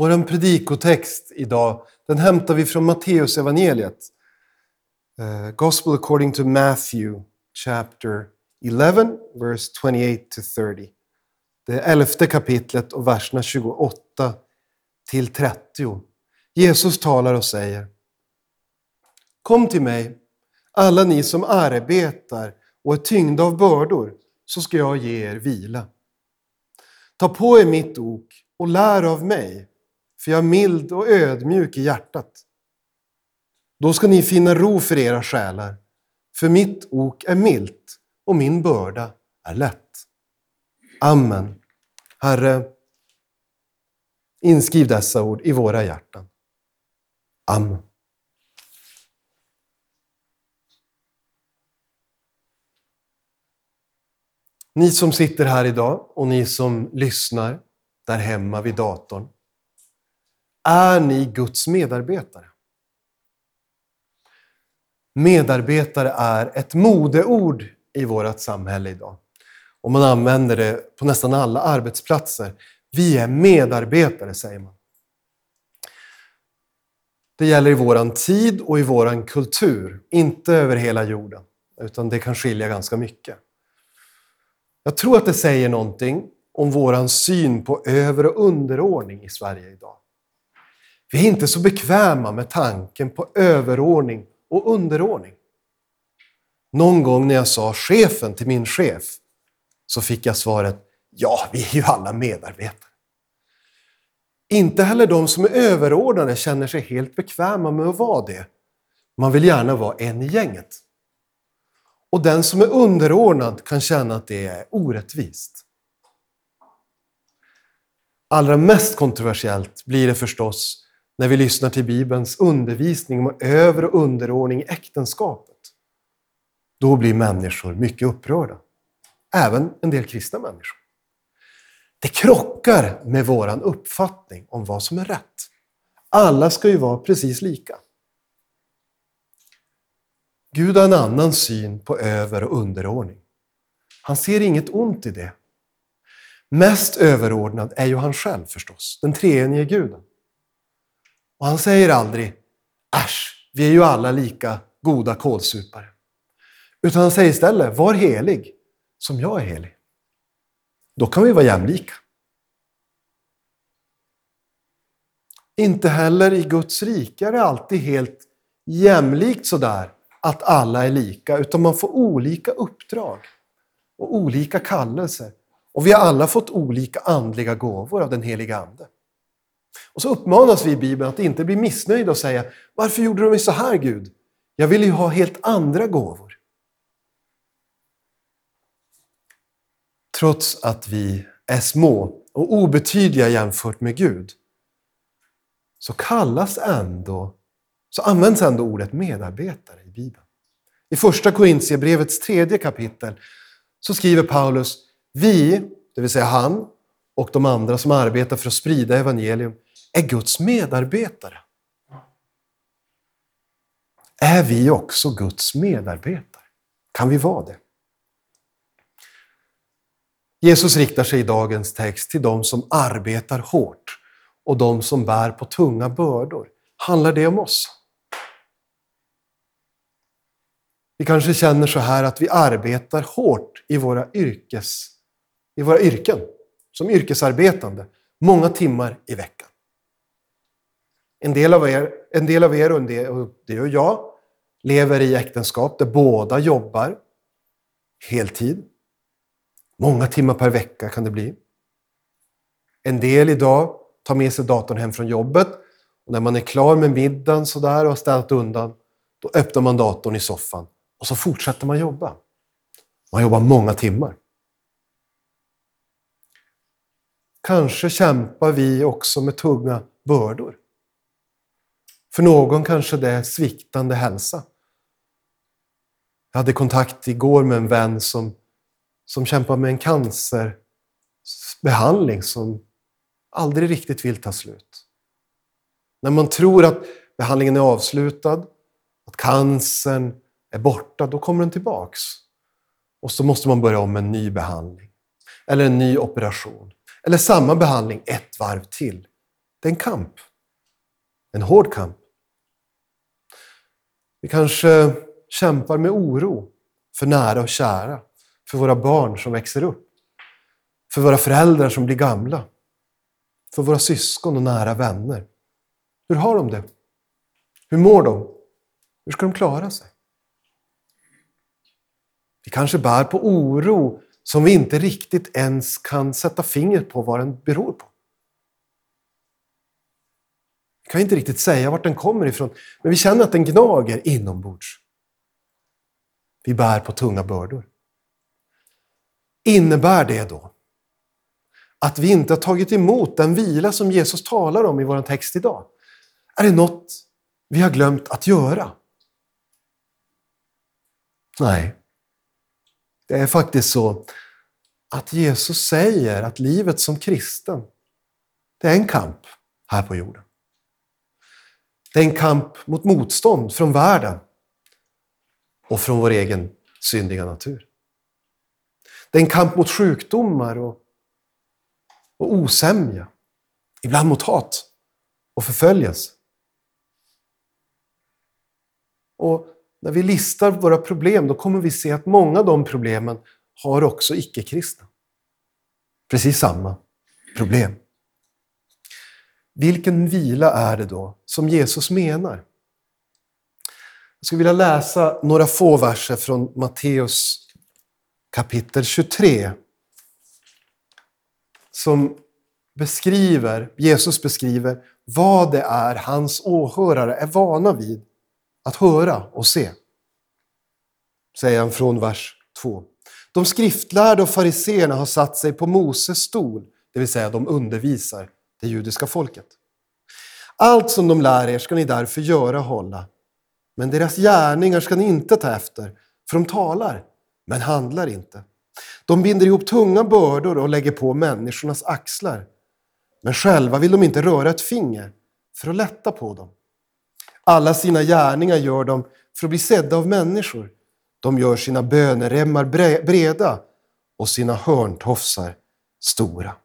Vår predikotext idag den hämtar vi från Matteus evangeliet. Uh, Gospel according to Matthew chapter 11, verse 28 to 30. Det elfte kapitlet och verserna 28 till 30. Jesus talar och säger Kom till mig, alla ni som arbetar och är tyngda av bördor, så ska jag ge er vila. Ta på er mitt ok och lär av mig, för jag är mild och ödmjuk i hjärtat. Då ska ni finna ro för era själar, för mitt ok är milt och min börda är lätt. Amen. Herre, inskriv dessa ord i våra hjärtan. Amen. Ni som sitter här idag och ni som lyssnar där hemma vid datorn. Är ni Guds medarbetare? Medarbetare är ett modeord i vårt samhälle idag. Och man använder det på nästan alla arbetsplatser. Vi är medarbetare, säger man. Det gäller i våran tid och i våran kultur, inte över hela jorden, utan det kan skilja ganska mycket. Jag tror att det säger någonting om våran syn på över och underordning i Sverige idag. Vi är inte så bekväma med tanken på överordning och underordning. Någon gång när jag sa chefen till min chef så fick jag svaret ja, vi är ju alla medarbetare. Inte heller de som är överordnade känner sig helt bekväma med att vara det. Man vill gärna vara en i gänget. Och den som är underordnad kan känna att det är orättvist. Allra mest kontroversiellt blir det förstås när vi lyssnar till Bibelns undervisning om över och underordning i äktenskapet. Då blir människor mycket upprörda. Även en del kristna människor. Det krockar med vår uppfattning om vad som är rätt. Alla ska ju vara precis lika. Gud har en annan syn på över och underordning. Han ser inget ont i det. Mest överordnad är ju han själv förstås, den treenige guden. Och han säger aldrig äsch, vi är ju alla lika goda kålsupare. Utan han säger istället, var helig som jag är helig. Då kan vi vara jämlika. Inte heller i Guds rike är det alltid helt jämlikt sådär att alla är lika, utan man får olika uppdrag och olika kallelser. Och vi har alla fått olika andliga gåvor av den heliga Ande. Och så uppmanas vi i Bibeln att inte bli missnöjda och säga Varför gjorde du mig så här Gud? Jag vill ju ha helt andra gåvor. Trots att vi är små och obetydliga jämfört med Gud så kallas ändå, så används ändå ordet medarbetare i Bibeln. I första Korintierbrevets tredje kapitel så skriver Paulus vi, det vill säga han och de andra som arbetar för att sprida evangelium, är Guds medarbetare. Är vi också Guds medarbetare? Kan vi vara det? Jesus riktar sig i dagens text till de som arbetar hårt och de som bär på tunga bördor. Handlar det om oss? Vi kanske känner så här att vi arbetar hårt i våra, yrkes, i våra yrken, som yrkesarbetande, många timmar i veckan. En del av er, en del av er och, en del, och det gör jag, lever i äktenskap där båda jobbar heltid. Många timmar per vecka kan det bli. En del idag tar med sig datorn hem från jobbet och när man är klar med middagen sådär och har ställt undan, då öppnar man datorn i soffan och så fortsätter man jobba. Man jobbar många timmar. Kanske kämpar vi också med tunga bördor. För någon kanske det är sviktande hälsa. Jag hade kontakt igår med en vän som, som kämpar med en cancerbehandling som aldrig riktigt vill ta slut. När man tror att behandlingen är avslutad, att cancern är borta, då kommer den tillbaks. Och så måste man börja om med en ny behandling. Eller en ny operation. Eller samma behandling ett varv till. Det är en kamp. En hård kamp. Vi kanske kämpar med oro för nära och kära, för våra barn som växer upp, för våra föräldrar som blir gamla, för våra syskon och nära vänner. Hur har de det? Hur mår de? Hur ska de klara sig? Vi kanske bär på oro som vi inte riktigt ens kan sätta fingret på vad den beror på. Vi kan inte riktigt säga vart den kommer ifrån, men vi känner att den gnager inombords. Vi bär på tunga bördor. Innebär det då att vi inte har tagit emot den vila som Jesus talar om i vår text idag? Är det något vi har glömt att göra? Nej. Det är faktiskt så att Jesus säger att livet som kristen, det är en kamp här på jorden. Det är en kamp mot motstånd från världen och från vår egen syndiga natur. Det är en kamp mot sjukdomar och, och osämja. Ibland mot hat och förföljelse. Och när vi listar våra problem då kommer vi se att många av de problemen har också icke-kristna. Precis samma problem. Vilken vila är det då som Jesus menar? Jag skulle vilja läsa några få verser från Matteus kapitel 23 som beskriver, Jesus beskriver vad det är hans åhörare är vana vid att höra och se. Säger han från vers 2. De skriftlärda och fariseerna har satt sig på Moses stol, det vill säga de undervisar det judiska folket. Allt som de lär er ska ni därför göra och hålla. Men deras gärningar ska ni inte ta efter, för de talar, men handlar inte. De binder ihop tunga bördor och lägger på människornas axlar. Men själva vill de inte röra ett finger för att lätta på dem. Alla sina gärningar gör de för att bli sedda av människor. De gör sina böneremmar breda och sina hörntofsar stora.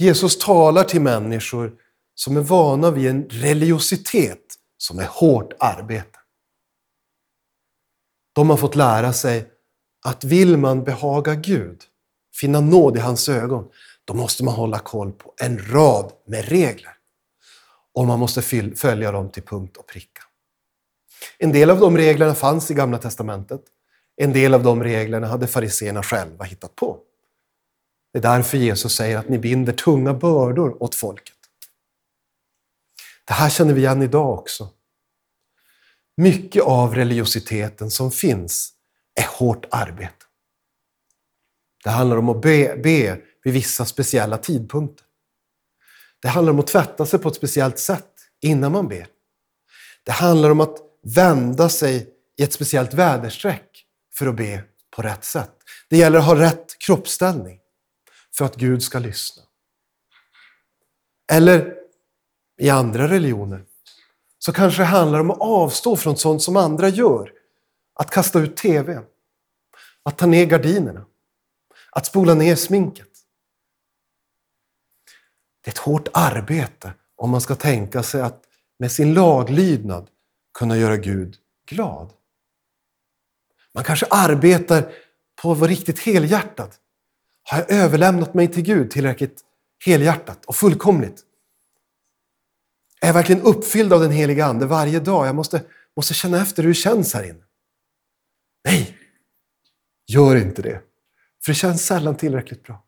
Jesus talar till människor som är vana vid en religiositet som är hårt arbete. De har fått lära sig att vill man behaga Gud, finna nåd i hans ögon, då måste man hålla koll på en rad med regler. Och man måste följa dem till punkt och pricka. En del av de reglerna fanns i Gamla Testamentet. En del av de reglerna hade fariseerna själva hittat på. Det är därför Jesus säger att ni binder tunga bördor åt folket. Det här känner vi igen idag också. Mycket av religiositeten som finns är hårt arbete. Det handlar om att be, be vid vissa speciella tidpunkter. Det handlar om att tvätta sig på ett speciellt sätt innan man ber. Det handlar om att vända sig i ett speciellt väderstreck för att be på rätt sätt. Det gäller att ha rätt kroppsställning för att Gud ska lyssna. Eller i andra religioner så kanske det handlar om att avstå från sånt som andra gör. Att kasta ut TVn, att ta ner gardinerna, att spola ner sminket. Det är ett hårt arbete om man ska tänka sig att med sin laglydnad kunna göra Gud glad. Man kanske arbetar på att vara riktigt helhjärtad. Har jag överlämnat mig till Gud tillräckligt helhjärtat och fullkomligt? Är jag verkligen uppfylld av den heliga Ande varje dag? Jag måste, måste känna efter hur det känns här inne. Nej, gör inte det. För det känns sällan tillräckligt bra.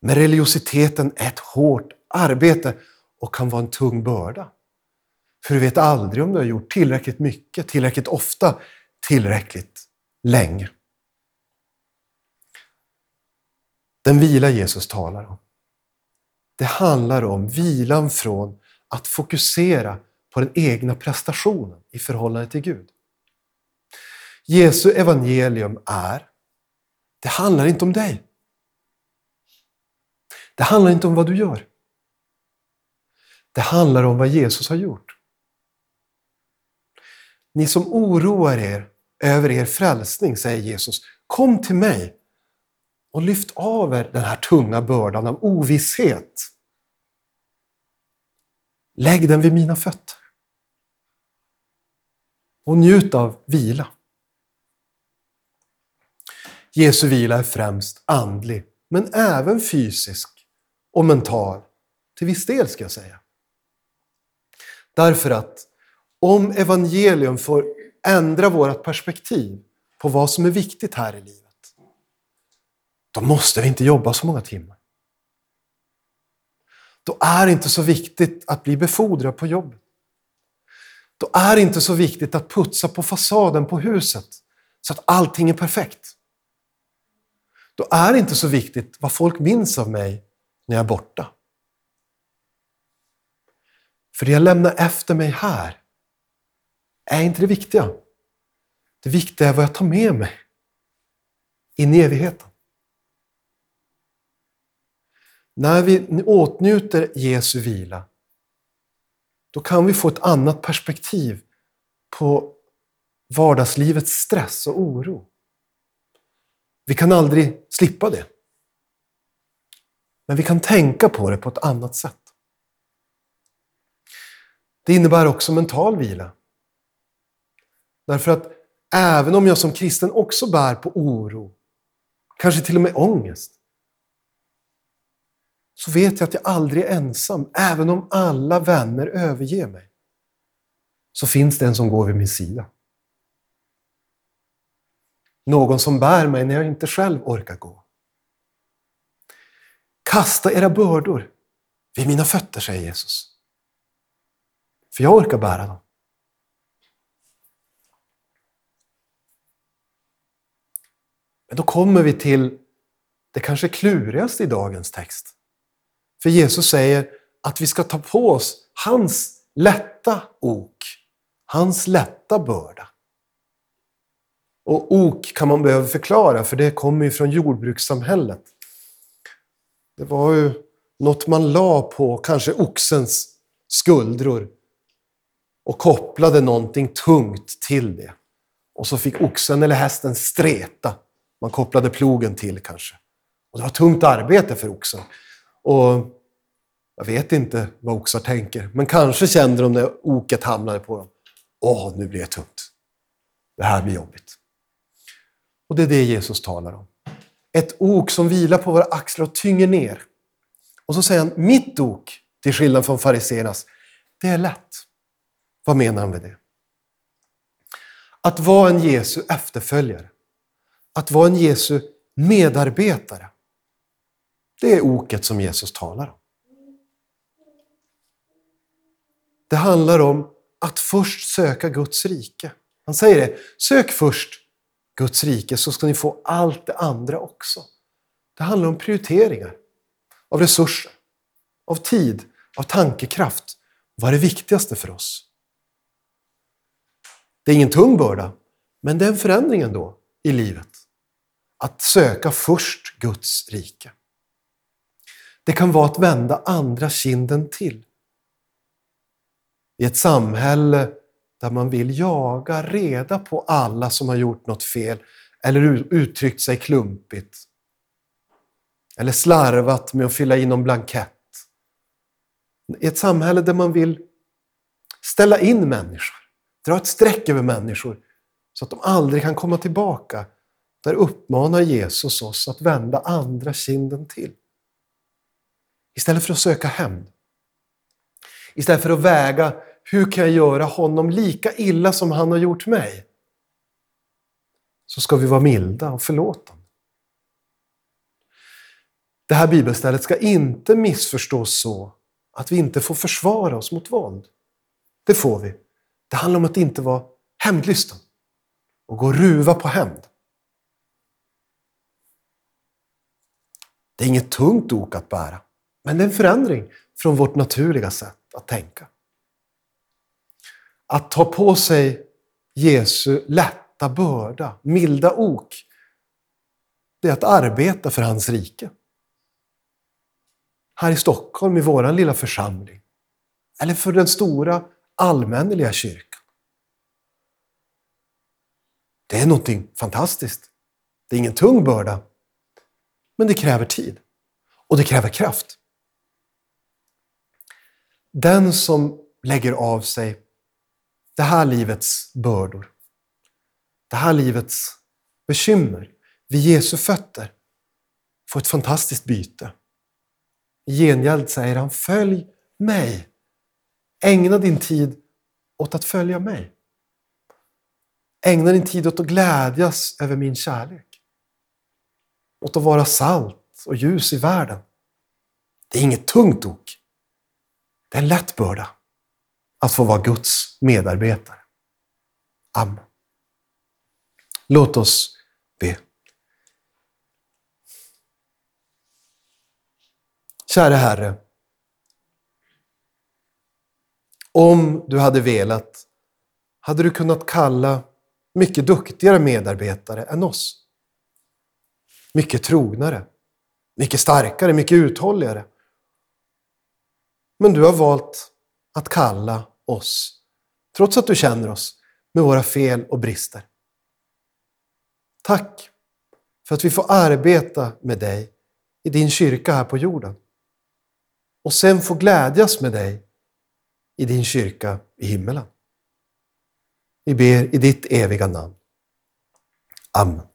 Men religiositeten är ett hårt arbete och kan vara en tung börda. För du vet aldrig om du har gjort tillräckligt mycket, tillräckligt ofta, tillräckligt länge. Den vila Jesus talar om, det handlar om vilan från att fokusera på den egna prestationen i förhållande till Gud. Jesu evangelium är, det handlar inte om dig. Det handlar inte om vad du gör. Det handlar om vad Jesus har gjort. Ni som oroar er över er frälsning, säger Jesus, kom till mig och lyft av er den här tunga bördan av ovisshet. Lägg den vid mina fötter. Och njut av vila. Jesu vila är främst andlig, men även fysisk och mental. Till viss del ska jag säga. Därför att om evangelium får ändra vårt perspektiv på vad som är viktigt här i livet, då måste vi inte jobba så många timmar. Då är det inte så viktigt att bli befordrad på jobbet. Då är det inte så viktigt att putsa på fasaden på huset så att allting är perfekt. Då är det inte så viktigt vad folk minns av mig när jag är borta. För det jag lämnar efter mig här är inte det viktiga. Det viktiga är vad jag tar med mig in i evigheten. När vi åtnjuter Jesu vila, då kan vi få ett annat perspektiv på vardagslivets stress och oro. Vi kan aldrig slippa det. Men vi kan tänka på det på ett annat sätt. Det innebär också mental vila. Därför att även om jag som kristen också bär på oro, kanske till och med ångest, så vet jag att jag aldrig är ensam. Även om alla vänner överger mig, så finns det en som går vid min sida. Någon som bär mig när jag inte själv orkar gå. Kasta era bördor vid mina fötter, säger Jesus. För jag orkar bära dem. Men då kommer vi till det kanske klurigaste i dagens text. För Jesus säger att vi ska ta på oss hans lätta ok, hans lätta börda. Och ok kan man behöva förklara, för det kommer ju från jordbrukssamhället. Det var ju något man la på kanske oxens skuldror och kopplade någonting tungt till det. Och så fick oxen eller hästen streta. Man kopplade plogen till kanske. Och det var tungt arbete för oxen. Och jag vet inte vad oxar tänker, men kanske kände de när oket hamnade på dem. Åh, nu blir det tungt. Det här blir jobbigt. Och det är det Jesus talar om. Ett ok som vilar på våra axlar och tynger ner. Och så säger han, mitt ok, till skillnad från fariséernas, det är lätt. Vad menar han med det? Att vara en Jesu efterföljare, att vara en Jesu medarbetare, det är oket som Jesus talar om. Det handlar om att först söka Guds rike. Han säger det, sök först Guds rike så ska ni få allt det andra också. Det handlar om prioriteringar av resurser, av tid, av tankekraft. Vad är det viktigaste för oss? Det är ingen tung börda, men det är en förändring ändå i livet. Att söka först Guds rike. Det kan vara att vända andra kinden till. I ett samhälle där man vill jaga reda på alla som har gjort något fel eller uttryckt sig klumpigt. Eller slarvat med att fylla i någon blankett. I ett samhälle där man vill ställa in människor, dra ett streck över människor så att de aldrig kan komma tillbaka. Där uppmanar Jesus oss att vända andra kinden till. Istället för att söka hämnd. Istället för att väga hur kan jag göra honom lika illa som han har gjort mig? Så ska vi vara milda och förlåtande. Det här bibelstället ska inte missförstås så att vi inte får försvara oss mot våld. Det får vi. Det handlar om att inte vara hämndlysten och gå och ruva på hämnd. Det är inget tungt ok att bära, men det är en förändring från vårt naturliga sätt att tänka. Att ta på sig Jesu lätta börda, milda ok, det är att arbeta för hans rike. Här i Stockholm, i vår lilla församling. Eller för den stora allmänneliga kyrkan. Det är någonting fantastiskt. Det är ingen tung börda. Men det kräver tid. Och det kräver kraft. Den som lägger av sig det här livets bördor, det här livets bekymmer vid Jesu fötter får ett fantastiskt byte. I gengäld säger han, följ mig. Ägna din tid åt att följa mig. Ägna din tid åt att glädjas över min kärlek. Åt att vara salt och ljus i världen. Det är inget tungt ok. En lätt börda att få vara Guds medarbetare. Amen. Låt oss be. Kära Herre, om du hade velat hade du kunnat kalla mycket duktigare medarbetare än oss. Mycket trognare, mycket starkare, mycket uthålligare. Men du har valt att kalla oss, trots att du känner oss, med våra fel och brister. Tack för att vi får arbeta med dig i din kyrka här på jorden. Och sen få glädjas med dig i din kyrka i himmelen. Vi ber i ditt eviga namn. Amen.